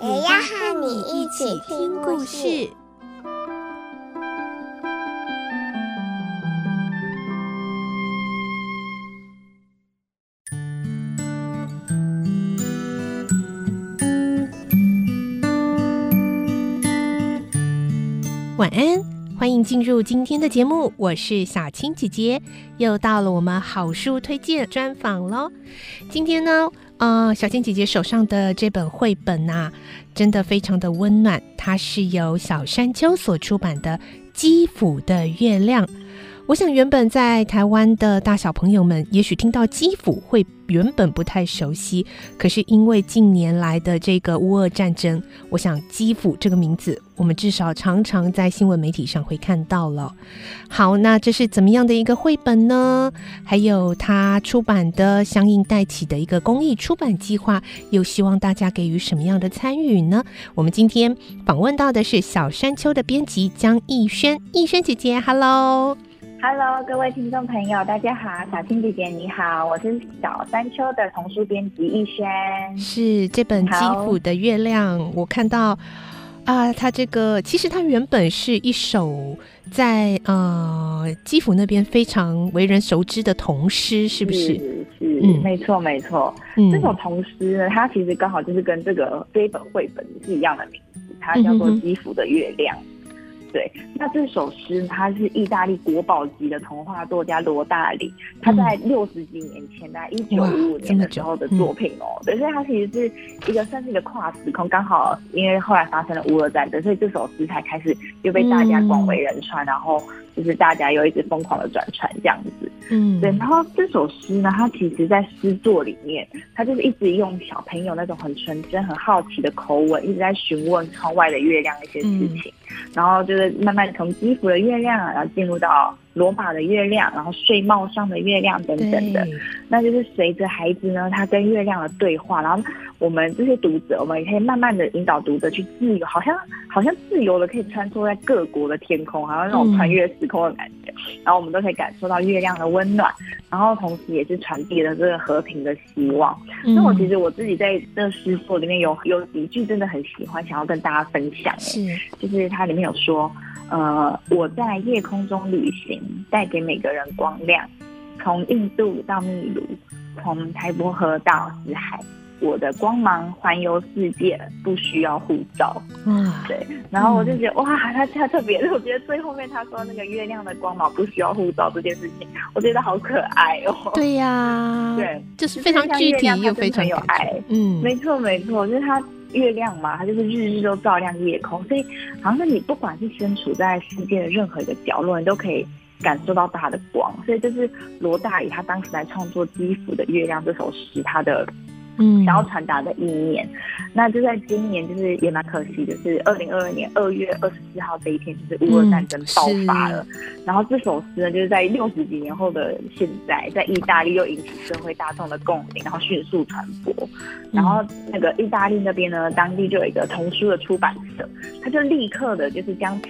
也要和你一起听故事。晚安，欢迎进入今天的节目，我是小青姐姐，又到了我们好书推荐专访喽。今天呢，呃，小青姐姐手上的这本绘本呐、啊，真的非常的温暖，它是由小山丘所出版的《基辅的月亮》。我想，原本在台湾的大小朋友们，也许听到基辅会原本不太熟悉，可是因为近年来的这个乌俄战争，我想基辅这个名字，我们至少常常在新闻媒体上会看到了。好，那这是怎么样的一个绘本呢？还有它出版的相应带起的一个公益出版计划，又希望大家给予什么样的参与呢？我们今天访问到的是小山丘的编辑江逸轩，逸轩姐姐，Hello。Hello，各位听众朋友，大家好，小青姐姐你好，我是小山丘的童书编辑逸轩。是这本《基辅的月亮》，我看到啊，它这个其实它原本是一首在呃基辅那边非常为人熟知的童诗，是不是？是，是嗯，没错没错。嗯，这首童诗呢，它其实刚好就是跟这个这一本绘本是一样的名字，它叫做《基辅的月亮》。嗯对，那这首诗它是意大利国宝级的童话作家罗大里，他在六十几年前，在一九五五年的时候的作品哦。对，所以它其实是一个算是一个跨时空，刚好因为后来发生了乌俄战争，所以这首诗才开始又被大家广为人传，嗯、然后就是大家又一直疯狂的转传这样子。嗯，对。然后这首诗呢，它其实在诗作里面，它就是一直用小朋友那种很纯真、很好奇的口吻，一直在询问窗外的月亮一些事情。嗯然后就是慢慢从基辅的月亮，然后进入到罗马的月亮，然后睡帽上的月亮等等的，那就是随着孩子呢，他跟月亮的对话，然后我们这些读者，我们也可以慢慢的引导读者去自由，好像好像自由的可以穿梭在各国的天空，好像那种穿越时空的感觉，嗯、然后我们都可以感受到月亮的温暖，然后同时也是传递了这个和平的希望。嗯、那我其实我自己在这个诗作里面有有几句真的很喜欢，想要跟大家分享，是就是它里面有说。呃，我在夜空中旅行，带给每个人光亮。从印度到秘鲁，从台伯河到死海，我的光芒环游世界，不需要护照。嗯，对。然后我就觉得，嗯、哇，他他特别，我觉得最后面他说那个月亮的光芒不需要护照这件事情，我觉得好可爱哦。对呀、啊，对，就是非常具体又非常有爱。嗯，没错没错，就是他。月亮嘛，它就是日日都照亮夜空，所以好像是你不管是身处在世界的任何一个角落，你都可以感受到它的光。所以这是罗大宇他当时来创作《基辅的月亮》这首诗，他的。嗯，想要传达的意念，嗯、那就在今年，就是也蛮可惜，就是二零二二年二月二十四号这一天，就是乌俄战争爆发了。嗯、然后这首诗呢，就是在六十几年后的现在，在意大利又引起社会大众的共鸣，然后迅速传播。嗯、然后那个意大利那边呢，当地就有一个童书的出版社，他就立刻的，就是将此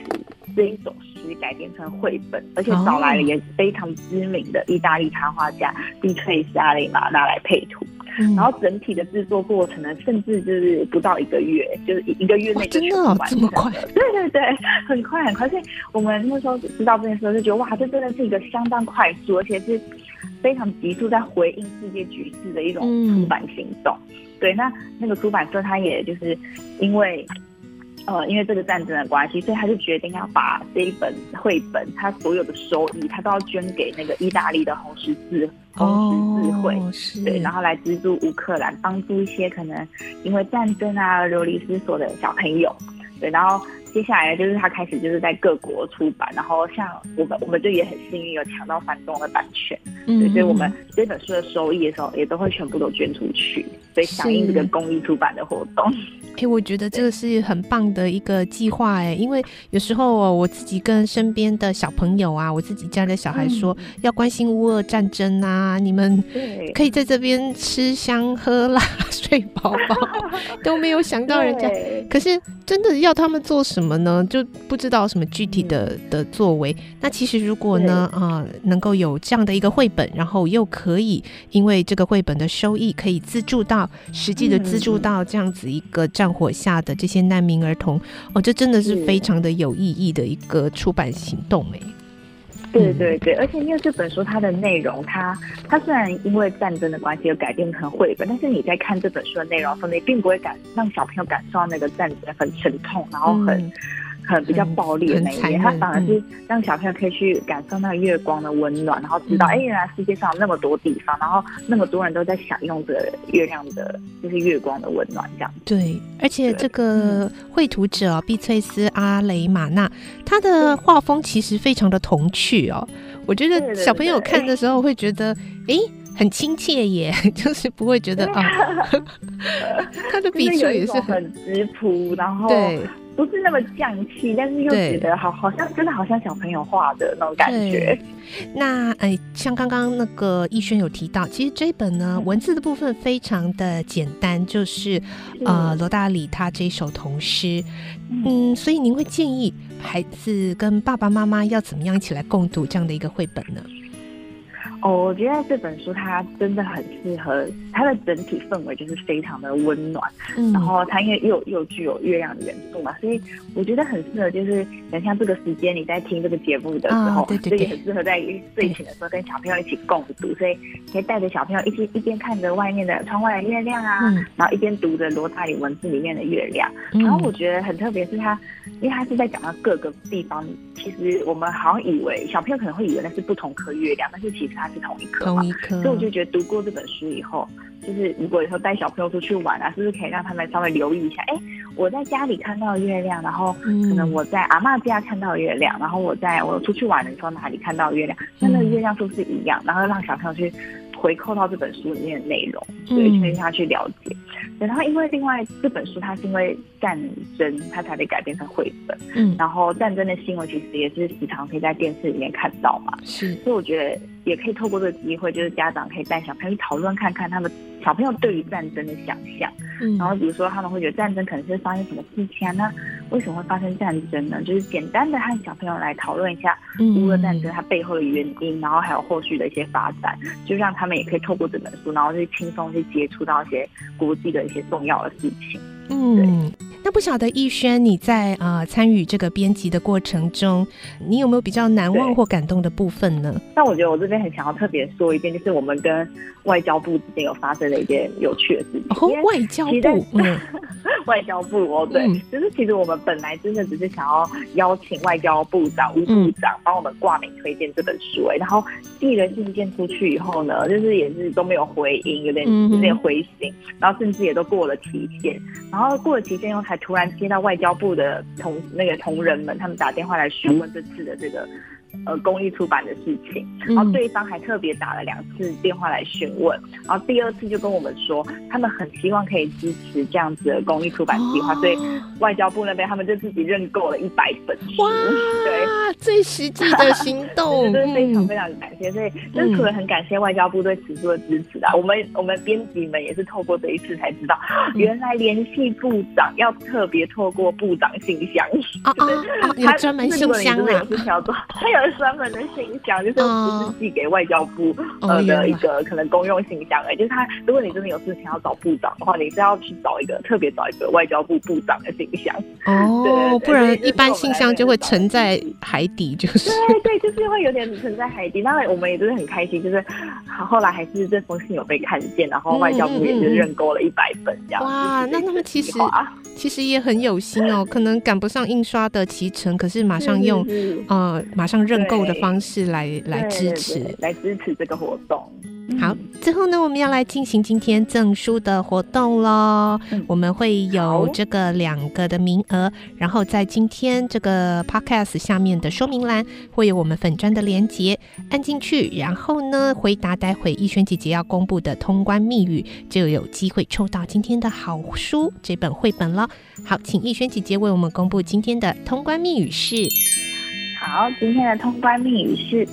这一首诗改编成绘本，而且找来了也非常知名的意大利插画家碧翠丝阿雷玛娜来配图。然后整体的制作过程呢，甚至就是不到一个月，就是一一个月内就全部完成了。这么快？对对对，很快很快。所以我们那时候知道这件事，就觉得哇，这真的是一个相当快速，而且是非常急速在回应世界局势的一种出版行动。嗯、对，那那个出版社他也就是因为。呃，因为这个战争的关系，所以他就决定要把这一本绘本，他所有的收益，他都要捐给那个意大利的红十字红十字会，哦、对，然后来资助乌克兰，帮助一些可能因为战争啊流离失所的小朋友，对，然后接下来就是他开始就是在各国出版，然后像我们我们就也很幸运有抢到反动的版权，对，嗯、所以我们这本书的收益的时候也都会全部都捐出去。所以响应这个公益出版的活动。哎、欸，我觉得这个是很棒的一个计划哎，因为有时候哦，我自己跟身边的小朋友啊，我自己家的小孩说、嗯、要关心乌俄战争啊，你们可以在这边吃香喝辣 睡饱饱，都没有想到人家。可是真的要他们做什么呢？就不知道什么具体的、嗯、的作为。那其实如果呢，啊、呃，能够有这样的一个绘本，然后又可以因为这个绘本的收益可以资助到实际的资助到这样子一个战。火下的这些难民儿童，哦，这真的是非常的有意义的一个出版行动哎。对对对，而且因为这本书它的内容，它它虽然因为战争的关系而改编成绘本，但是你在看这本书的内容的时候，你并不会感让小朋友感受到那个战争很沉痛，然后很。嗯很比较暴力的那一面，他反而是让小朋友可以去感受那个月光的温暖，嗯、然后知道，哎、欸，原来世界上有那么多地方，然后那么多人都在享用着月亮的，就是月光的温暖，这样。对，而且这个绘图者碧翠丝阿雷玛娜，她的画风其实非常的童趣哦。我觉得小朋友看的时候会觉得，哎、欸，很亲切耶，就是不会觉得啊 他的笔触也是很直朴，然后对。不是那么匠气，但是又觉得好，好像真的好像小朋友画的那种感觉。那哎，像刚刚那个逸轩有提到，其实这一本呢，文字的部分非常的简单，就是呃罗大里他这一首童诗，嗯，所以您会建议孩子跟爸爸妈妈要怎么样一起来共读这样的一个绘本呢？哦，我觉得这本书它真的很适合，它的整体氛围就是非常的温暖，嗯，然后它因为又又具有月亮的元素嘛，所以我觉得很适合，就是等像这个时间你在听这个节目的时候，哦、对对对，所以很适合在睡前的时候跟小朋友一起共读，所以可以带着小朋友一起一边看着外面的窗外的月亮啊，嗯、然后一边读着罗大里文字里面的月亮，嗯、然后我觉得很特别是它，因为它是在讲到各个地方，其实我们好像以为小朋友可能会以为那是不同颗月亮，但是其实它。是同一颗，同一颗，所以我就觉得读过这本书以后，就是如果以后带小朋友出去玩啊，是不是可以让他们稍微留意一下？哎，我在家里看到月亮，然后可能我在阿妈家看到月亮，然后我在我出去玩的时候哪里看到月亮，那那个月亮是不是一样？然后让小朋友去回扣到这本书里面的内容，所以劝他去了解。然后因为另外这本书它是因为战争，它才被改编成绘本。嗯，然后战争的新闻其实也是时常可以在电视里面看到嘛。是，所以我觉得也可以透过这个机会，就是家长可以带小朋友去讨论看看他们小朋友对于战争的想象。嗯，然后比如说他们会觉得战争可能是发生什么事情啊？那为什么会发生战争呢？就是简单的和小朋友来讨论一下乌俄战争它背后的原因，然后还有后续的一些发展，就让他们也可以透过这本书，然后去轻松去接触到一些国际的一些重要的事情。嗯，那不晓得逸轩，你在啊参与这个编辑的过程中，你有没有比较难忘或感动的部分呢？那我觉得我这边很想要特别说一遍，就是我们跟外交部之间有发生了一件有趣的事情。哦，外交部，嗯，外交部哦，对，嗯、就是其实我们本来真的只是想要邀请外交部长吴部长帮我们挂名推荐这本书，哎，然后递了信件出去以后呢，就是也是都没有回音，有点有点灰心，然后甚至也都过了期限，然后然后过了几天又才。突然接到外交部的同那个同仁们，他们打电话来询问这次的这个。呃，公益出版的事情，然后对方还特别打了两次电话来询问，然后第二次就跟我们说，他们很希望可以支持这样子的公益出版计划，哦、所以外交部那边他们就自己认购了一百本书。哇，对，最实际的行 动，真的非常非常感谢。所以，真的除了很感谢外交部对此书的支持啊，嗯、我们我们编辑们也是透过这一次才知道，原来联系部长要特别透过部长信箱，啊啊，有专门信箱啊，有专门的信箱，就是不是寄给外交部呃的一个可能公用信箱哎，就是他，如果你真的有事情要找部长的话，你是要去找一个特别找一个外交部部长的信箱哦，不然一般信箱就会沉在海底，就是对对，就是会有点沉在海底。当然我们也真的很开心，就是后来还是这封信有被看见，然后外交部也是认购了一百本这样。哇，那他们其实其实也很有心哦，可能赶不上印刷的期程，可是马上用呃马上。认购的方式来来支持，来支持这个活动。好，最后呢，我们要来进行今天赠书的活动喽。嗯、我们会有这个两个的名额，然后在今天这个 podcast 下面的说明栏会有我们粉砖的连接，按进去，然后呢回答待会逸轩姐姐要公布的通关密语，就有机会抽到今天的好书这本绘本了。好，请逸轩姐姐为我们公布今天的通关密语是。好，今天的通关密语是。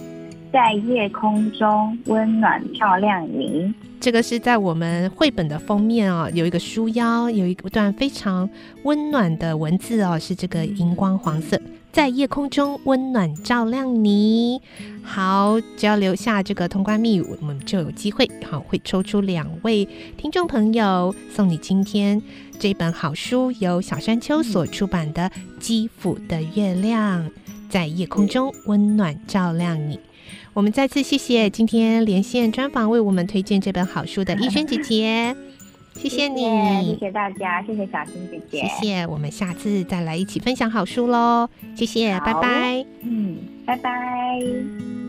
在夜空中温暖照亮你，这个是在我们绘本的封面哦，有一个书腰，有一段非常温暖的文字哦，是这个荧光黄色。在夜空中温暖照亮你，好，只要留下这个通关密语，我们就有机会好会抽出两位听众朋友，送你今天这本好书，由小山丘所出版的《基辅的月亮》，在夜空中温暖照亮你。我们再次谢谢今天连线专访为我们推荐这本好书的逸轩姐姐，谢谢你，谢谢大家，谢谢小新姐姐，谢谢，我们下次再来一起分享好书喽，谢谢，拜拜，嗯，拜拜。